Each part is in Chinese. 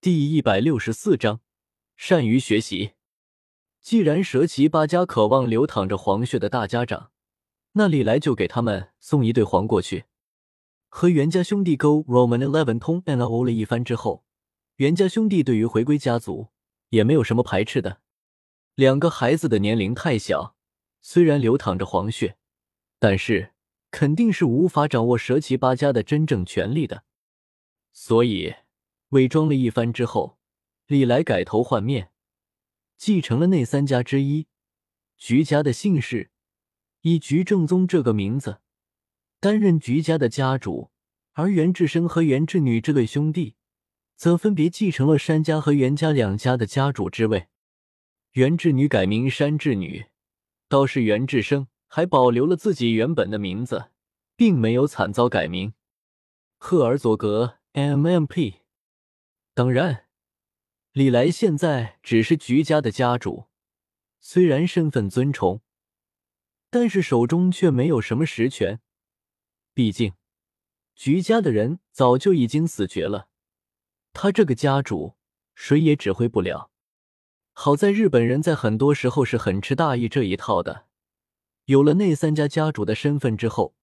第一百六十四章，善于学习。既然蛇旗八家渴望流淌着黄血的大家长，那李来就给他们送一对黄过去。和袁家兄弟 Go Roman Eleven 通 N O 了一番之后，袁家兄弟对于回归家族也没有什么排斥的。两个孩子的年龄太小，虽然流淌着黄血，但是肯定是无法掌握蛇旗八家的真正权力的，所以伪装了一番之后，李来改头换面。继承了那三家之一，菊家的姓氏，以菊正宗这个名字，担任菊家的家主。而袁志生和袁志女这对兄弟，则分别继承了山家和袁家两家的家主之位。袁志女改名山志女，倒是袁志生还保留了自己原本的名字，并没有惨遭改名。赫尔佐格 M.M.P。当然。李来现在只是菊家的家主，虽然身份尊崇，但是手中却没有什么实权。毕竟，菊家的人早就已经死绝了，他这个家主谁也指挥不了。好在日本人在很多时候是很吃大义这一套的，有了那三家家主的身份之后，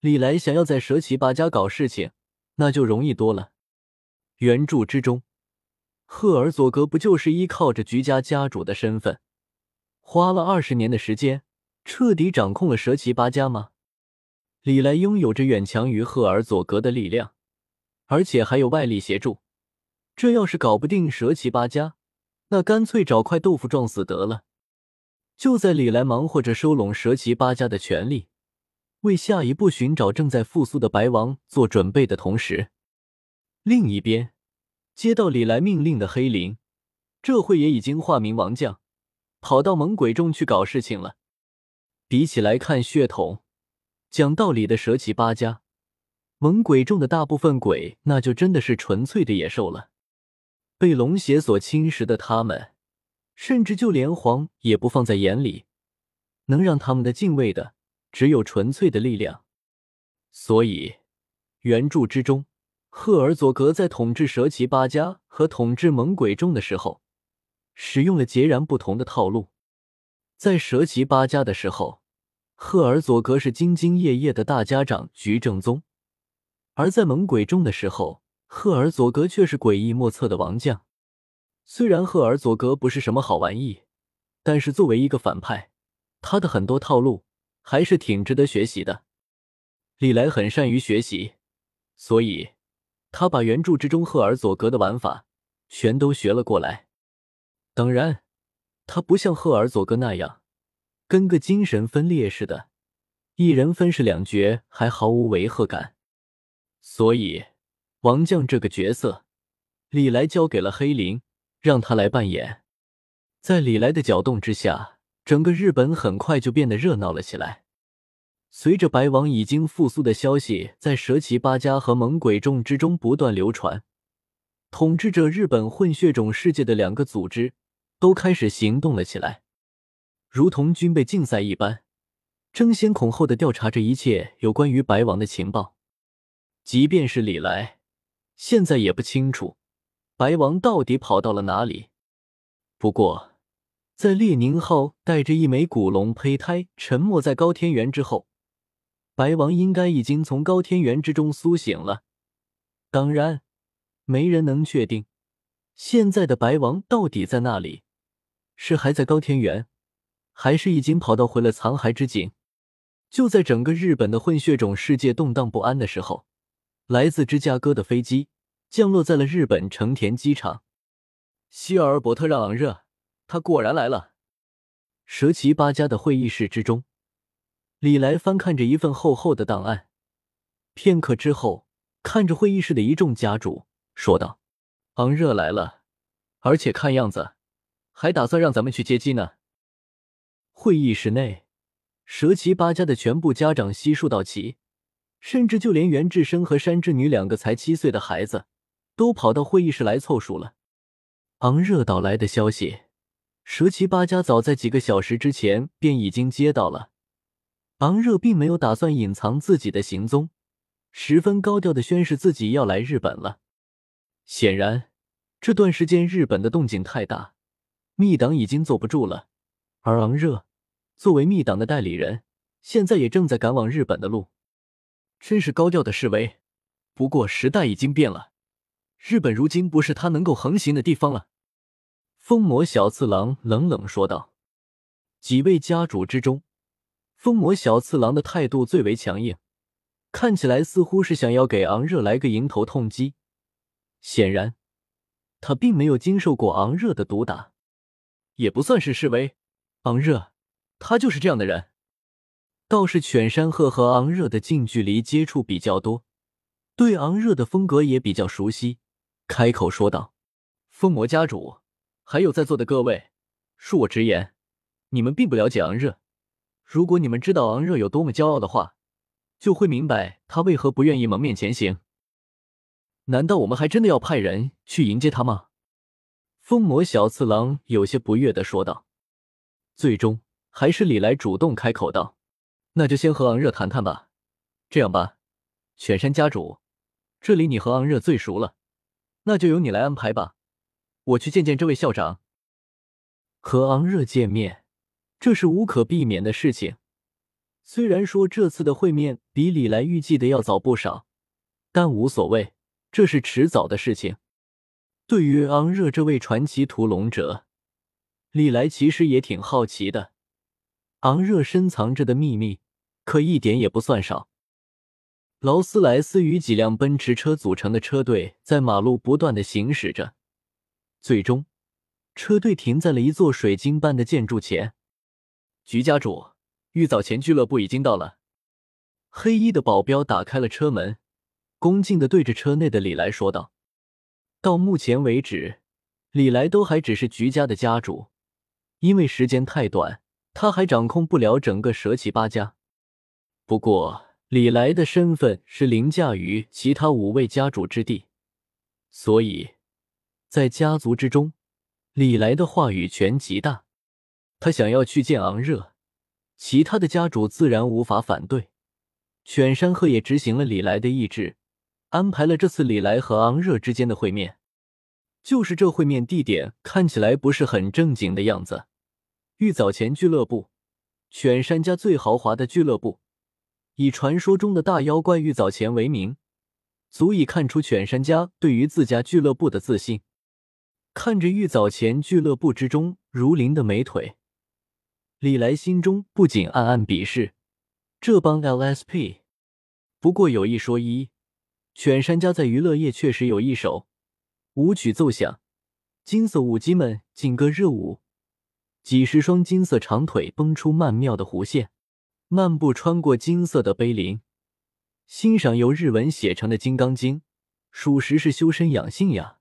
李来想要在蛇旗八家搞事情，那就容易多了。原著之中。赫尔佐格不就是依靠着菊家家主的身份，花了二十年的时间，彻底掌控了蛇旗八家吗？李来拥有着远强于赫尔佐格的力量，而且还有外力协助。这要是搞不定蛇旗八家，那干脆找块豆腐撞死得了。就在李来忙活着收拢蛇旗八家的权力，为下一步寻找正在复苏的白王做准备的同时，另一边。接到李来命令的黑灵，这会也已经化名王将，跑到猛鬼众去搞事情了。比起来看血统，讲道理的蛇旗八家，猛鬼众的大部分鬼，那就真的是纯粹的野兽了。被龙血所侵蚀的他们，甚至就连皇也不放在眼里，能让他们的敬畏的，只有纯粹的力量。所以，原著之中。赫尔佐格在统治蛇旗八家和统治猛鬼众的时候，使用了截然不同的套路。在蛇旗八家的时候，赫尔佐格是兢兢业业的大家长菊正宗；而在猛鬼众的时候，赫尔佐格却是诡异莫测的王将。虽然赫尔佐格不是什么好玩意，但是作为一个反派，他的很多套路还是挺值得学习的。李来很善于学习，所以。他把原著之中赫尔佐格的玩法全都学了过来。当然，他不像赫尔佐格那样跟个精神分裂似的，一人分饰两角还毫无违和感。所以，王将这个角色，李来交给了黑林，让他来扮演。在李来的搅动之下，整个日本很快就变得热闹了起来。随着白王已经复苏的消息在蛇旗八家和猛鬼众之中不断流传，统治着日本混血种世界的两个组织都开始行动了起来，如同军备竞赛一般，争先恐后的调查着一切有关于白王的情报。即便是李来，现在也不清楚白王到底跑到了哪里。不过，在列宁号带着一枚古龙胚胎沉没在高天原之后。白王应该已经从高天原之中苏醒了，当然，没人能确定现在的白王到底在那里，是还在高天原，还是已经跑到回了残骸之井。就在整个日本的混血种世界动荡不安的时候，来自芝加哥的飞机降落在了日本成田机场。希尔伯特让昂热，他果然来了。蛇旗八家的会议室之中。李来翻看着一份厚厚的档案，片刻之后，看着会议室的一众家主，说道：“昂热来了，而且看样子还打算让咱们去接机呢。”会议室内，蛇岐八家的全部家长悉数到齐，甚至就连袁志生和山之女两个才七岁的孩子，都跑到会议室来凑数了。昂热到来的消息，蛇岐八家早在几个小时之前便已经接到了。昂热并没有打算隐藏自己的行踪，十分高调的宣示自己要来日本了。显然，这段时间日本的动静太大，密党已经坐不住了。而昂热作为密党的代理人，现在也正在赶往日本的路。真是高调的示威。不过时代已经变了，日本如今不是他能够横行的地方了。疯魔小次郎冷冷说道。几位家主之中，疯魔小次郎的态度最为强硬，看起来似乎是想要给昂热来个迎头痛击。显然。他并没有经受过昂热的毒打，也不算是示威。昂热，他就是这样的人。倒是犬山鹤和昂热的近距离接触比较多，对昂热的风格也比较熟悉，开口说道：“风魔家主，还有在座的各位，恕我直言，你们并不了解昂热。如果你们知道昂热有多么骄傲的话，就会明白他为何不愿意蒙面前行。”难道我们还真的要派人去迎接他吗？疯魔小次郎有些不悦的说道。最终还是李来主动开口道：“那就先和昂热谈谈吧。这样吧，犬山家主，这里你和昂热最熟了，那就由你来安排吧。我去见见这位校长。和昂热见面，这是无可避免的事情。虽然说这次的会面比李来预计的要早不少，但无所谓。”这是迟早的事情。对于昂热这位传奇屠龙者，李来其实也挺好奇的。昂热深藏着的秘密可一点也不算少。劳斯莱斯与几辆奔驰车组成的车队在马路不断的行驶着，最终车队停在了一座水晶般的建筑前。徐家主，玉藻前俱乐部已经到了。黑衣的保镖打开了车门。恭敬的对着车内的李来说道：“到目前为止，李来都还只是菊家的家主，因为时间太短，他还掌控不了整个蛇岐八家。不过，李来的身份是凌驾于其他五位家主之地，所以，在家族之中，李来的话语权极大。他想要去见昂热，其他的家主自然无法反对。犬山鹤也执行了李来的意志。”安排了这次李来和昂热之间的会面，就是这会面地点看起来不是很正经的样子。玉藻前俱乐部，犬山家最豪华的俱乐部，以传说中的大妖怪玉藻前为名，足以看出犬山家对于自家俱乐部的自信。看着玉藻前俱乐部之中如林的美腿，李来心中不仅暗暗鄙视这帮 LSP。不过有一说一。犬山家在娱乐业确实有一手，舞曲奏响，金色舞姬们劲歌热舞，几十双金色长腿绷出曼妙的弧线，漫步穿过金色的碑林，欣赏由日文写成的《金刚经》，属实是修身养性呀。